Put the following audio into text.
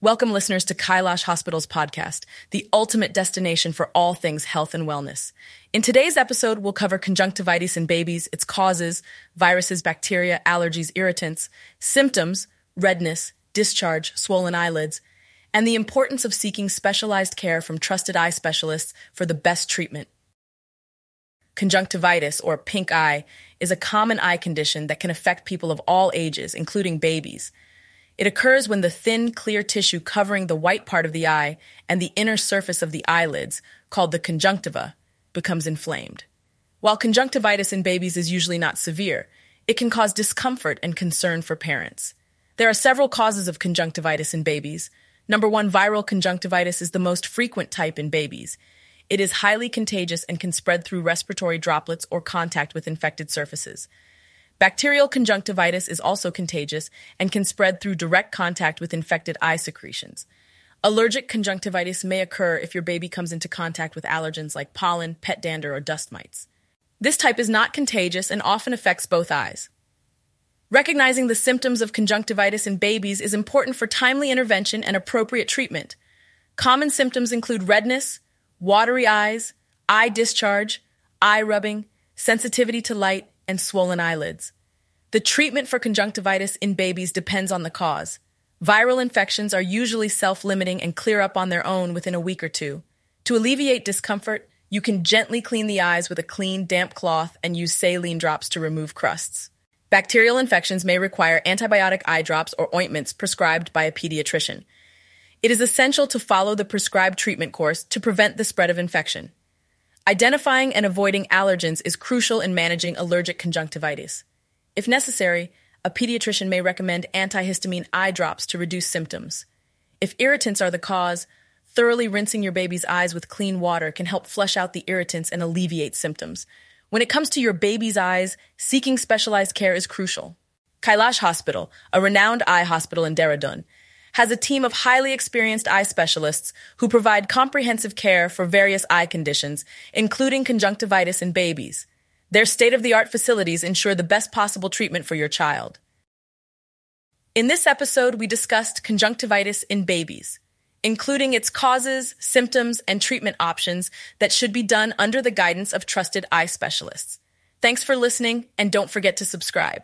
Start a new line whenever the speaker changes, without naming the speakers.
Welcome, listeners, to Kailash Hospital's podcast, the ultimate destination for all things health and wellness. In today's episode, we'll cover conjunctivitis in babies, its causes, viruses, bacteria, allergies, irritants, symptoms, redness, discharge, swollen eyelids, and the importance of seeking specialized care from trusted eye specialists for the best treatment. Conjunctivitis, or pink eye, is a common eye condition that can affect people of all ages, including babies. It occurs when the thin, clear tissue covering the white part of the eye and the inner surface of the eyelids, called the conjunctiva, becomes inflamed. While conjunctivitis in babies is usually not severe, it can cause discomfort and concern for parents. There are several causes of conjunctivitis in babies. Number one, viral conjunctivitis is the most frequent type in babies. It is highly contagious and can spread through respiratory droplets or contact with infected surfaces. Bacterial conjunctivitis is also contagious and can spread through direct contact with infected eye secretions. Allergic conjunctivitis may occur if your baby comes into contact with allergens like pollen, pet dander, or dust mites. This type is not contagious and often affects both eyes. Recognizing the symptoms of conjunctivitis in babies is important for timely intervention and appropriate treatment. Common symptoms include redness, watery eyes, eye discharge, eye rubbing, sensitivity to light, and swollen eyelids. The treatment for conjunctivitis in babies depends on the cause. Viral infections are usually self limiting and clear up on their own within a week or two. To alleviate discomfort, you can gently clean the eyes with a clean, damp cloth and use saline drops to remove crusts. Bacterial infections may require antibiotic eye drops or ointments prescribed by a pediatrician. It is essential to follow the prescribed treatment course to prevent the spread of infection. Identifying and avoiding allergens is crucial in managing allergic conjunctivitis. If necessary, a pediatrician may recommend antihistamine eye drops to reduce symptoms. If irritants are the cause, thoroughly rinsing your baby's eyes with clean water can help flush out the irritants and alleviate symptoms. When it comes to your baby's eyes, seeking specialized care is crucial. Kailash Hospital, a renowned eye hospital in Dehradun, has a team of highly experienced eye specialists who provide comprehensive care for various eye conditions, including conjunctivitis in babies. Their state of the art facilities ensure the best possible treatment for your child. In this episode, we discussed conjunctivitis in babies, including its causes, symptoms, and treatment options that should be done under the guidance of trusted eye specialists. Thanks for listening, and don't forget to subscribe.